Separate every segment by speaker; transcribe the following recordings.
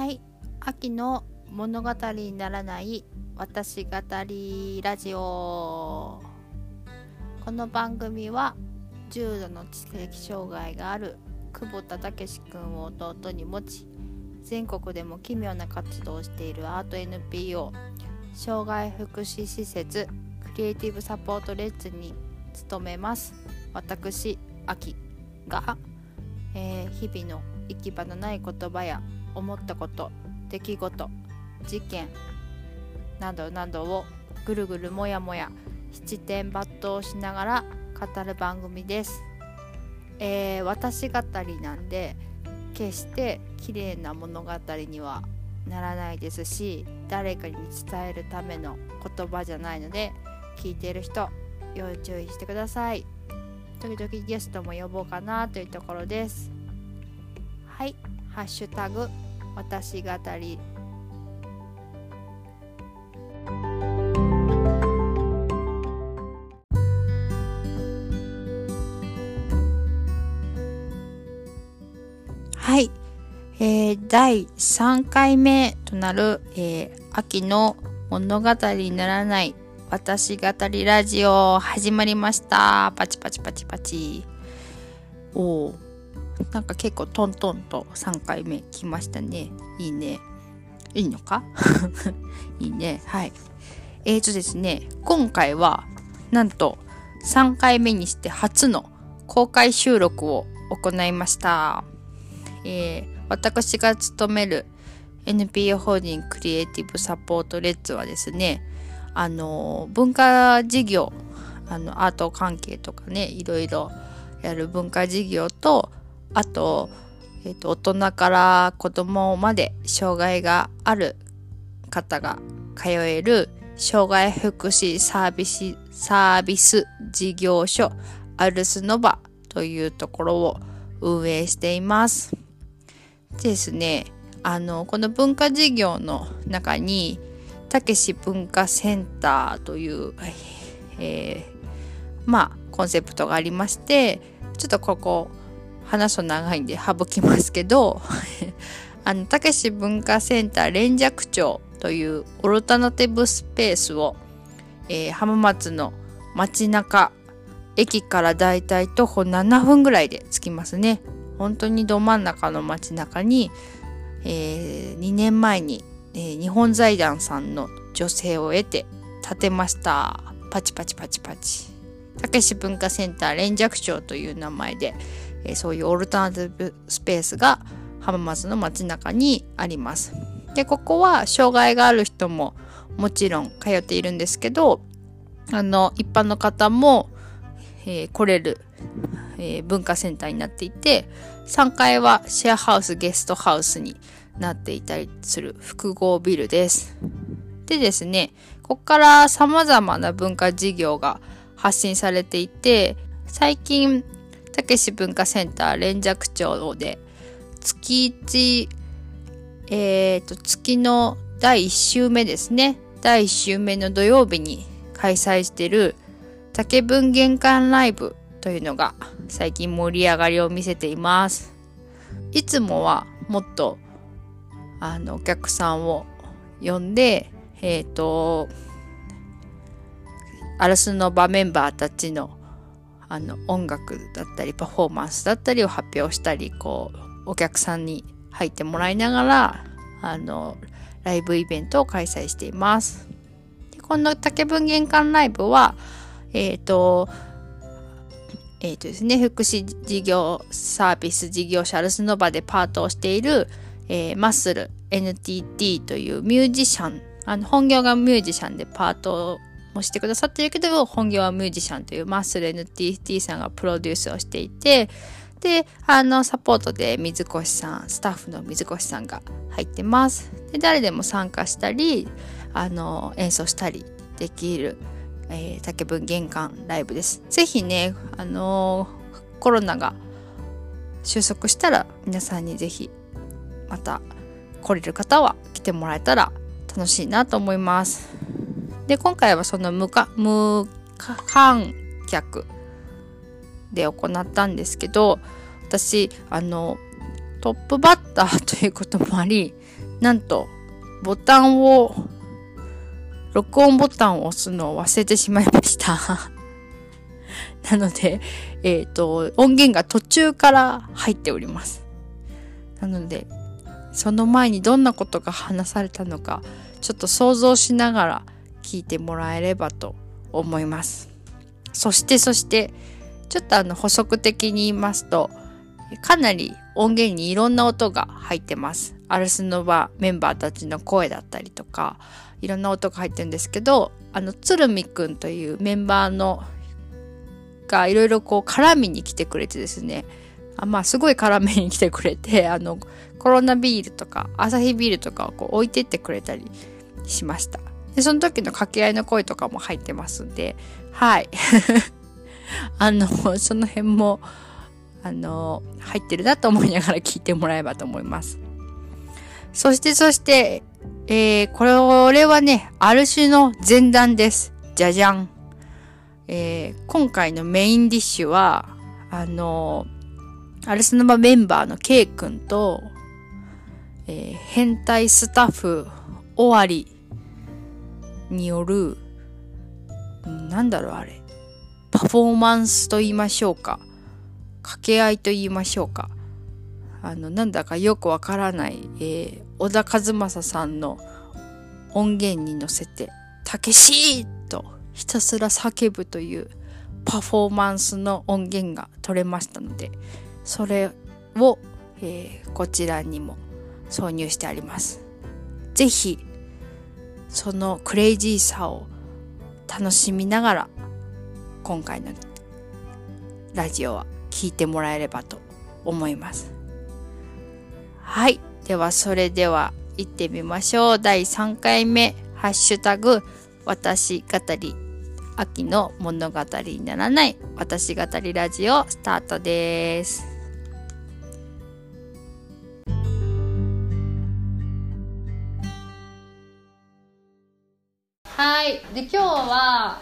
Speaker 1: はい。秋の物語にならない私語りラジオ。この番組は重度の知的障害がある久保田武志くんを弟に持ち全国でも奇妙な活動をしているアート NPO 障害福祉施設クリエイティブサポートレッツに勤めます。私秋が、えー、日々の行き場のない言葉や思ったこと出来事事件などなどをぐるぐるもやもや七点抜刀しながら語る番組です。えー、私語りなんで決して綺麗な物語にはならないですし誰かに伝えるための言葉じゃないので聞いている人要注意してください。時々ゲストも呼ぼうかなというところです。はい。ハッシュタグ私語りはい、えー、第3回目となる、えー、秋の物語にならない私語りラジオ始まりました。パチパチパチパチ。おお、なんか結構トントンと3回目来ましたね。いいね。いいのか？いいね。はい。えーとですね、今回はなんと3回目にして初の公開収録を行いました。えー、私が勤める NPO 法人クリエイティブサポートレッツはですね、あの、文化事業、あの、アート関係とかね、いろいろやる文化事業と、あと、えっ、ー、と、大人から子供まで障害がある方が通える障害福祉サービス、サービス事業所アルスノバというところを運営しています。ですね、あの、この文化事業の中に、たけし文化センターという、えー、まあ、コンセプトがありまして、ちょっとここ、話すと長いんで省きますけど、あの、たけし文化センター連雀町というオルタナティブスペースを、えー、浜松の街中、駅からだいたい徒歩7分ぐらいで着きますね。本当にど真ん中の街中に、えー、2年前に、えー、日本財団さんの女性を得て建てました。パチパチパチパチ。たけし文化センター連雀町という名前で、え、そういうオルタナティブスペースが浜松の街中にあります。で、ここは障害がある人ももちろん通っているんですけど、あの、一般の方も、えー、来れる、えー、文化センターになっていて、3階はシェアハウス、ゲストハウスになっていたりする複合ビルです。でですね、ここから様々な文化事業が発信されていて、最近、たけし文化センター連雀町で月1、えっ、ー、と、月の第1週目ですね。第1週目の土曜日に開催している竹文玄関ライブというのが最近盛り上がりを見せています。いつもはもっとあのお客さんを呼んで、えっ、ー、と、アラスノバメンバーたちのあの音楽だったりパフォーマンスだったりを発表したり、こうお客さんに入ってもらいながら、あの、ライブイベントを開催しています。でこの竹文玄関ライブは、えっ、ー、と、えっ、ー、とですね、福祉事業サービス事業者ルスノバでパートをしている、えー、マッスル NTT というミュージシャン、あの本業がミュージシャンでパートもしてくださってるけど、本業はミュージシャンというマッスル NTT さんがプロデュースをしていて、で、あの、サポートで水越さん、スタッフの水越さんが入ってます。で、誰でも参加したり、あの、演奏したりできるえー、竹文玄関ライブです。ぜひね、あの、コロナが収束したら皆さんにぜひまた来れる方は来てもらえたら楽しいなと思います。で、今回はその無か無観客で行ったんですけど、私、あの、トップバッターということもあり、
Speaker 2: なんとボタンを録音ボタンを押すのを忘れてしまいました なので、えっ、ー、と、音源が途中から入っております。なので、その前にどんなことが話されたのか、ちょっと想像しながら聞いてもらえればと思います。そして、そして、ちょっとあの補足的に言いますと、かなり音源にいろんな音が入ってます。アルスノバメンバーたちの声だったりとか、いろんな音が入ってるんですけど、あの、鶴見くんというメンバーのがいろいろこう絡みに来てくれてですね、あまあすごい絡みに来てくれて、あの、コロナビールとか、アサヒビールとかをこう置いてってくれたりしました。で、その時の掛け合いの声とかも入ってますんで、はい。あの、その辺も、あの、入ってるなと思いながら聞いてもらえばと思います。そして、そして、えー、これはね、ある種の前段です。じゃじゃん。えー、今回のメインディッシュは、あの、アルスノバメンバーの K 君と、えー、変態スタッフ終わりによる、なんだろうあれ、パフォーマンスと言いましょうか。掛け合いと言いましょうかあのなんだかよくわからない、えー、小田和正さんの音源に乗せて「たけし!」とひたすら叫ぶというパフォーマンスの音源が取れましたのでそれを、えー、こちらにも挿入してあります。ぜひそのクレイジーさを楽しみながら今回のラジオは聞いてもらえればと思います。はい。では、それでは行ってみましょう。第3回目、ハッシュタグ、私語り、秋の物語にならない、私語りラジオ、スタートです。はい。で、今日は、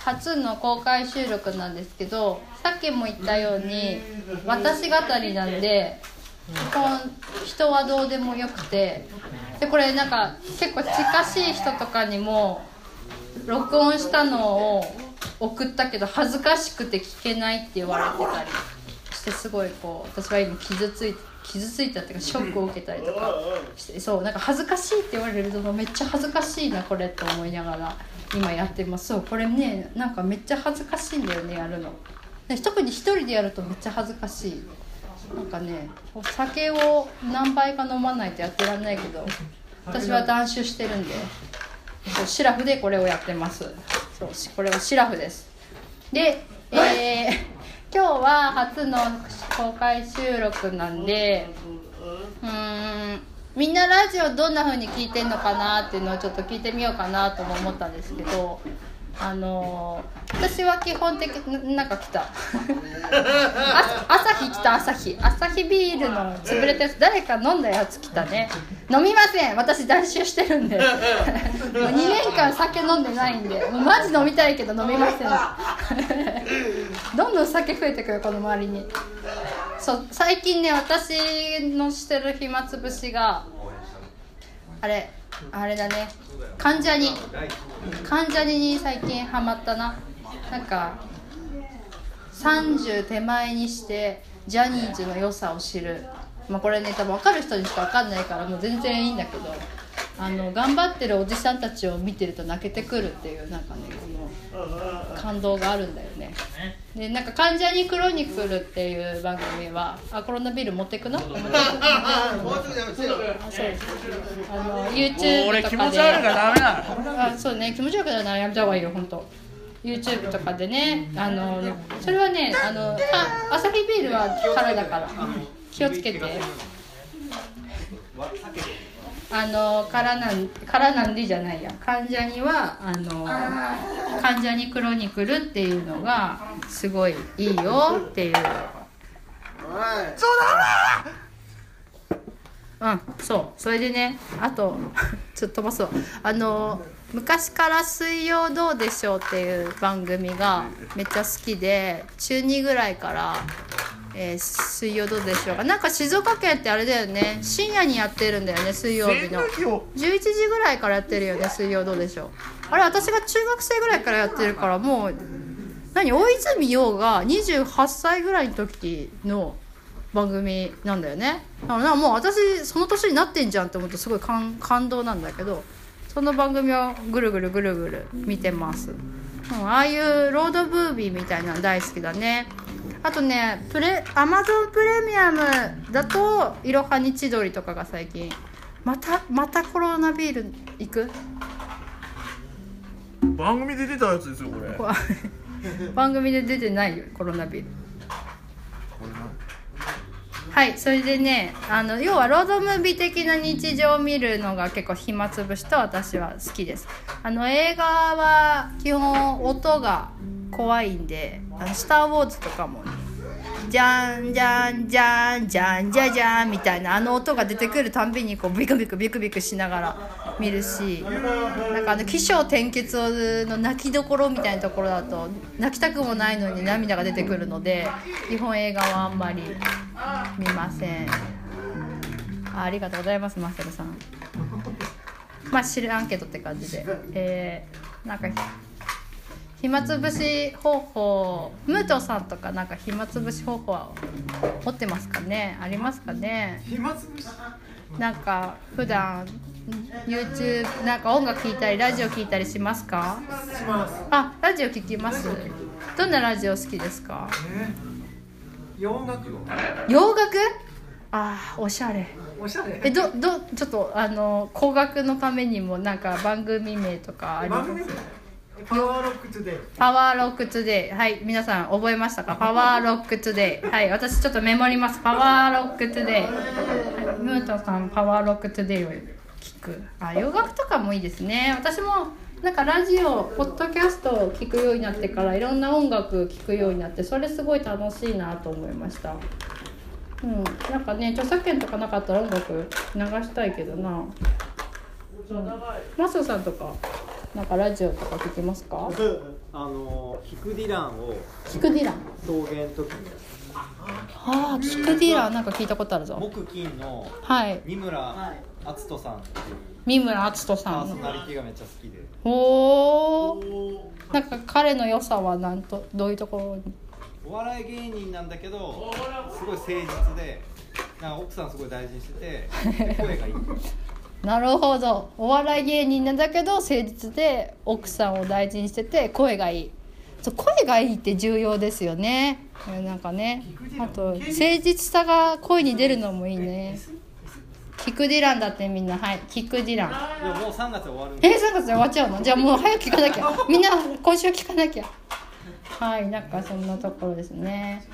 Speaker 2: 初の公開収録なんですけどさっきも言ったように私語りなんで人はどうでもよくてでこれなんか結構近しい人とかにも録音したのを送ったけど恥ずかしくて聞けないって言われてたりしてすごいこう私は今傷ついて傷ついたっていうかショックを受けたりとかしてそうなんか恥ずかしいって言われるとめっちゃ恥ずかしいなこれって思いながら今やってます。そうこれねなんかめっちゃ恥ずかしいんだよねやるの。特に一人でやるとめっちゃ恥ずかしい。なんかねお酒を何杯か飲まないとやってらんないけど私は断酒してるんでそうシラフでこれをやってます。そうこれはシラフです。でえー、今日は初の公開収録なんでうんみんなラジオどんな風に聞いてんのかなっていうのをちょっと聞いてみようかなとも思ったんですけどあのー、私は基本的なんか来た。朝日来た朝日。朝日ビールの潰れたやつ。誰か飲んだやつ来たね。飲みません。私断酒してるんで。もう2年間酒飲んでないんで。もうマジ飲みたいけど飲みません。どんどん酒増えてくるこの周りに。そう最近ね私のしてる暇つぶしがあれあれだね。関ジャニ。関ジャニに最近ハマったな。なんか30手前にしてジャニーズの良さを知る。まあこれね多分分かる人にしか分かんないからもう全然いいんだけど。あの頑張ってるおじさんたちを見てると泣けてくるっていうなんかねこの感動があるんだよね。でなんか「関ジャニクロニクル」っていう番組はあコロナビール持ってくの？持ってくあそうですあの YouTube とかであそうね気持ち悪くなるならやめた方がいいよ本当 YouTube とかでねあのそれはねあのあアサヒビールは空だから気をつけてあのからなんからなんでじゃないや。患者にはあの患者にクロニクルっていうのがすごいいいよっていう。そうだうんそう。それでねあとちょっと飛ばそうあの昔から「水曜どうでしょう」っていう番組がめっちゃ好きで中2ぐらいからえー水曜どうでしょうか。なんか静岡県ってあれだよね。深夜にやってるんだよね水曜日の。11時ぐらいからやってるよね水曜どうでしょう。あれ私が中学生ぐらいからやってるからもう何？大泉洋が28歳ぐらいの時の番組なんだよね。だからもう私その年になってんじゃんって思うとすごい感感動なんだけどその番組をぐるぐるぐるぐる見てます、うん、ああいうロードムービーみたいなの大好きだね。あとねプレアマゾンプレミアムだと「いろはに千鳥」とかが最近。またまたコロナビール行く？
Speaker 3: 番組で出たやつですよこれ。
Speaker 2: こ 番組で出てないよコロナビールはいそれでねあの要はロードムービー的な日常を見るのが結構暇つぶしと私は好きです。あの映画は基本音が怖いんで「あのスター・ウォーズ」とかもねじゃんじゃんじゃんじゃんじゃじゃんみたいなあの音が出てくるたんびにこうビクビクビクビクしながら見るしなんかあの起承転結の泣きどころみたいなところだと泣きたくもないのに涙が出てくるので日本映画はあんまり見ません。あありがとうございますマセルさん。まあ知らんけどって感じで。えー、なんか暇つぶし方法ムートさんとかなんか暇つぶし方法は持ってますかね？ありますかね？
Speaker 3: 暇つぶし？
Speaker 2: なんか普段 YouTube なんか音楽聴いたりラジオ聴いたりしますか？
Speaker 3: します。
Speaker 2: あラジオ聴きます？どんなラジオ好きですか？
Speaker 3: 洋楽よ
Speaker 2: 洋楽？あーおしゃれ。
Speaker 3: おしゃれ。
Speaker 2: えどどちょっとあの後学のためにもなんか番組名とかあります？
Speaker 3: パワーロックトゥデイ。
Speaker 2: パワーロックトゥデイ。はい皆さん覚えましたか？パワーロックトゥデイ。はい私ちょっとメモります。パワーロックトゥデイ、はい、ムートさんパワーロックトゥデイをあ洋楽とかもいいですね。私もなんかラジオポッドキャストを聞くようになってからいろんな音楽聞くようになってそれすごい楽しいなと思いました。うん。なんかね著作権とかなかったら音楽流したいけどな、うん、マスオさんとかなんかラジオとか聞きますか？
Speaker 4: あのヒクディランを
Speaker 2: キクディラン。
Speaker 4: 草原の時に
Speaker 2: ああキクディランなんか聞いたことあるぞ。
Speaker 4: 木金の
Speaker 2: はい。
Speaker 4: 三村篤人さんっていう
Speaker 2: 三村篤人さ
Speaker 4: パーソ
Speaker 2: んの
Speaker 4: ナリティがめっちゃ好きで。
Speaker 2: おおなんか彼の良さはなんとどういうところに？
Speaker 4: お笑い芸人なんだけどすごい誠実でなんか奥さんすごい大事にしててで声がいい。
Speaker 2: なるほど。お笑い芸人なんだけど誠実で奥さんを大事にしてて声がいい。そう声がいいって重要ですよね。えなんかね。あと誠実さが声に出るのもいいねキクディランだってみんな。はい。キクディラン。
Speaker 4: でももう3月終わるん
Speaker 2: えー、
Speaker 4: で
Speaker 2: 3月で終わっちゃうの？じゃあもう早く聞かなきゃ。みんな今週聞かなきゃ。はいなんかそんなところですね。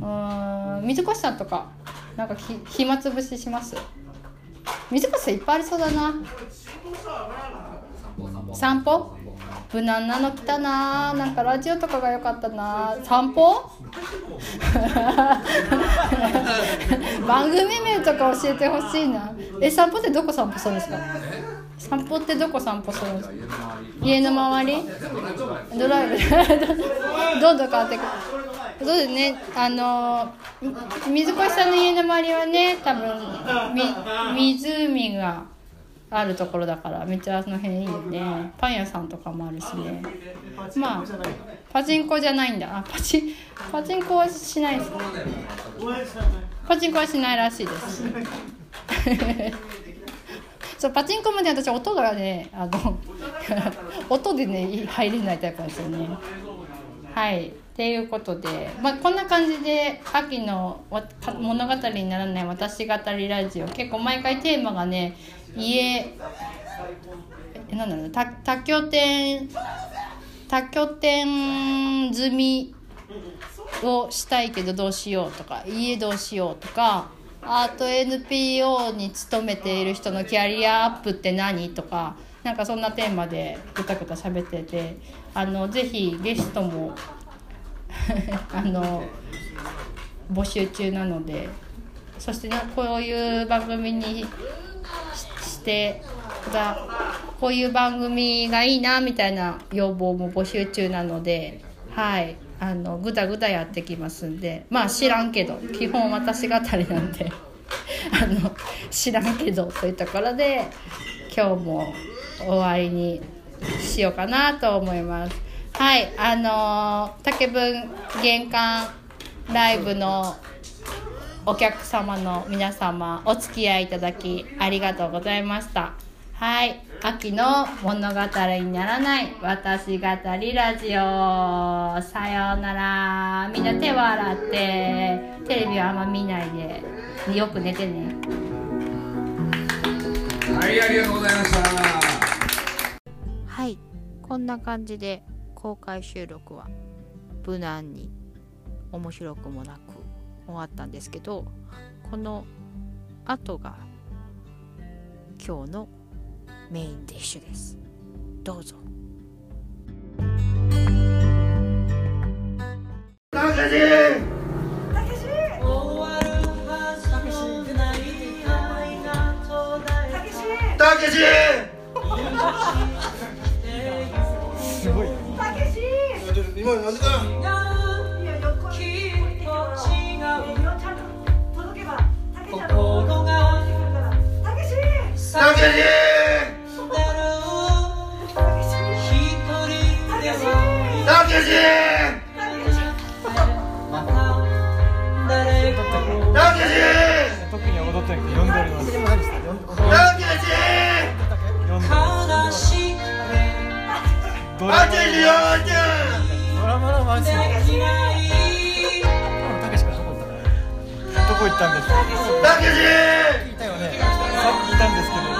Speaker 2: うーん水越さんとかなんかひ暇つぶしします？水越さんいっぱいありそうだな。散歩？無難なの来たな。なんかラジオとかが良かったな。散歩？番組名とか教えてほしいな。え散歩ってどこ散歩するんですか？散歩ってどこ散歩するんですか？家の周り？ドライブ？どんどん変わってくる。そうですね。あの水越さんの家の周りはね多分み湖があるところだからめっちゃあの辺いいよね。パン屋さんとかもあるしね。まあパチンコじゃないんだ。あパチパチンコはしないです。パチンコはしないらしいです。そうパチンコもね私音がねあの 音でね入れないタイプなんですよね。はい。っていうことで、まあ、こんな感じで秋の物語にならない私語りラジオ。結構毎回テーマがね家。えなんだろう多拠点多拠点済みをしたいけどどうしようとか。家どうしようとか。アート NPO に勤めている人のキャリアアップって何とか。なんかそんなテーマでぐたぐた喋ってて。あのぜひゲストも あの募集中なので。そしてねこういう番組にしてがこういう番組がいいなみたいな要望も募集中なのではい。あのぐだぐだやってきますんで。まあ知らんけど。基本私語りなんで。あの知らんけどというところで今日も終わりにしようかなと思います。はい。あの竹分玄関ライブのお客様の皆様お付き合いいただきありがとうございました。はい。秋の物語にならない私語りラジオ。さようなら。みんな手を洗って。テレビはあんま見ないで。よく寝てね。
Speaker 5: はい、ありがとうございました。
Speaker 2: はい。こんな感じで公開収録は無難に面白くもなく終わったんですけどこの後が今日のメインディッシュです。どうぞ。
Speaker 3: たけしたけし
Speaker 6: すごい。
Speaker 3: 今何時間
Speaker 6: どこ行ったんですか？
Speaker 3: たけし
Speaker 6: さっきいたんですけど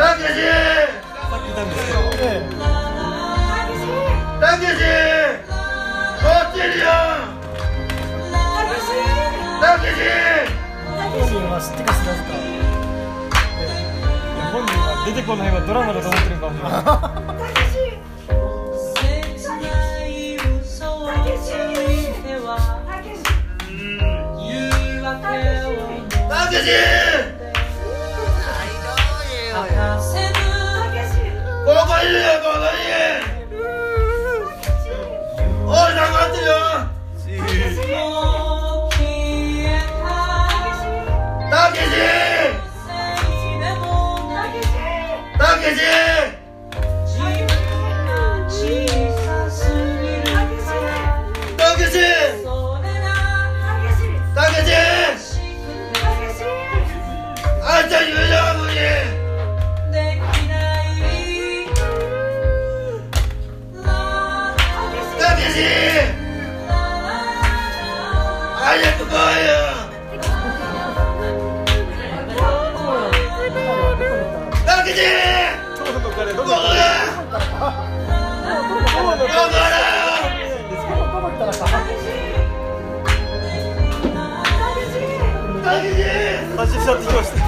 Speaker 6: 君どこ行った
Speaker 3: たけし
Speaker 6: さっきいたんですけどええ
Speaker 3: たけしこっちによたけし
Speaker 6: 本人は知ってか知らずか本人は出てこないはドラマだと思ってるかもしれない
Speaker 3: たけし。こ
Speaker 6: 走り去ってきました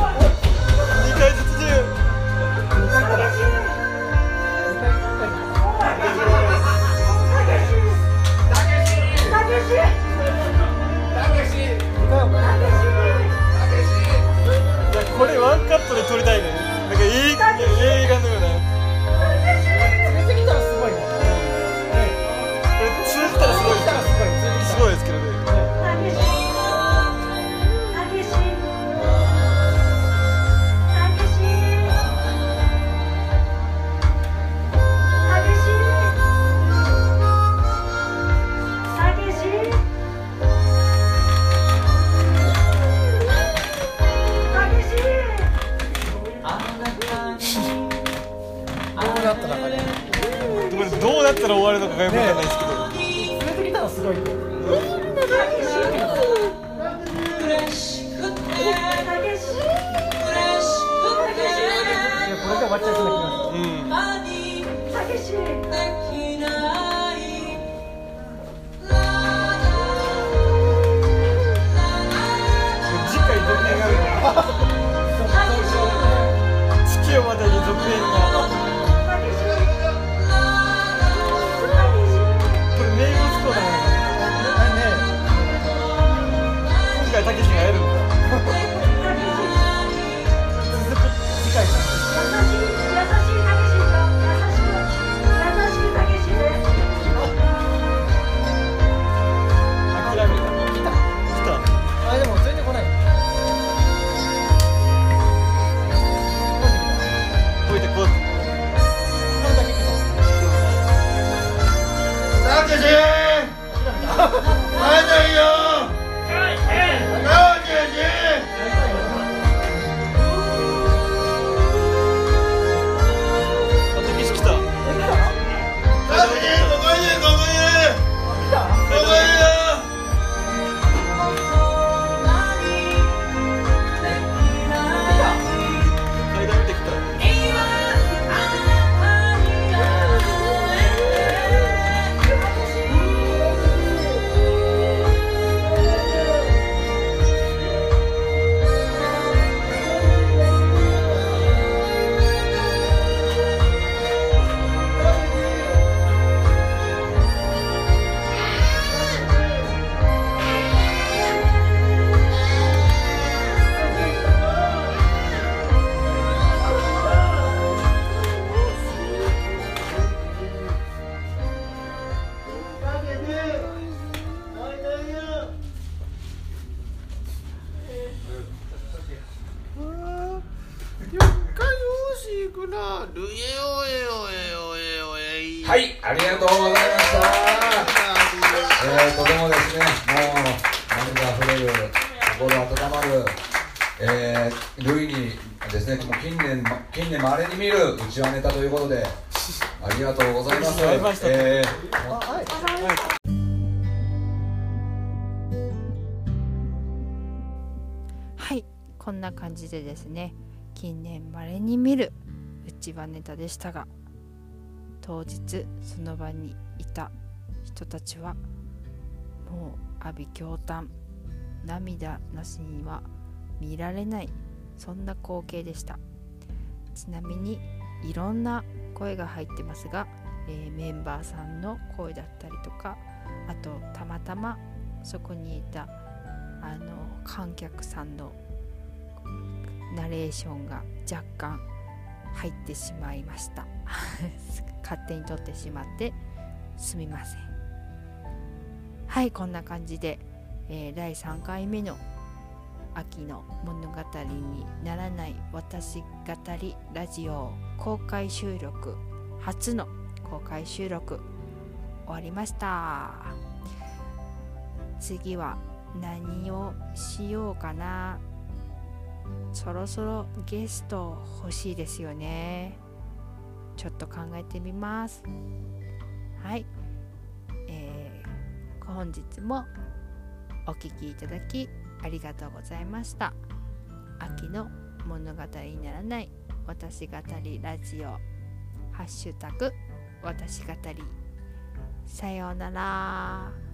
Speaker 1: ね近年まれに見るうちわネタでしたが当日その場にいた人たちはもう阿鼻驚嘆涙なしには見られないそんな光景でした。ちなみにいろんな声が入ってますが、えーメンバーさんの声だったりとかあとたまたまそこにいたあの観客さんのナレーションが若干入ってしまいました。勝手に撮ってしまってすみません。はいこんな感じで、えー第3回目の秋の物語にならない私語りラジオ公開収録初の公開収録終わりました。次は何をしようかな。そろそろゲスト欲しいですよね。ちょっと考えてみます。はい、えー本日もお聞きいただきありがとうございました。秋の物語にならない私語りラジオ。ハッシュタグ私語り。さようなら。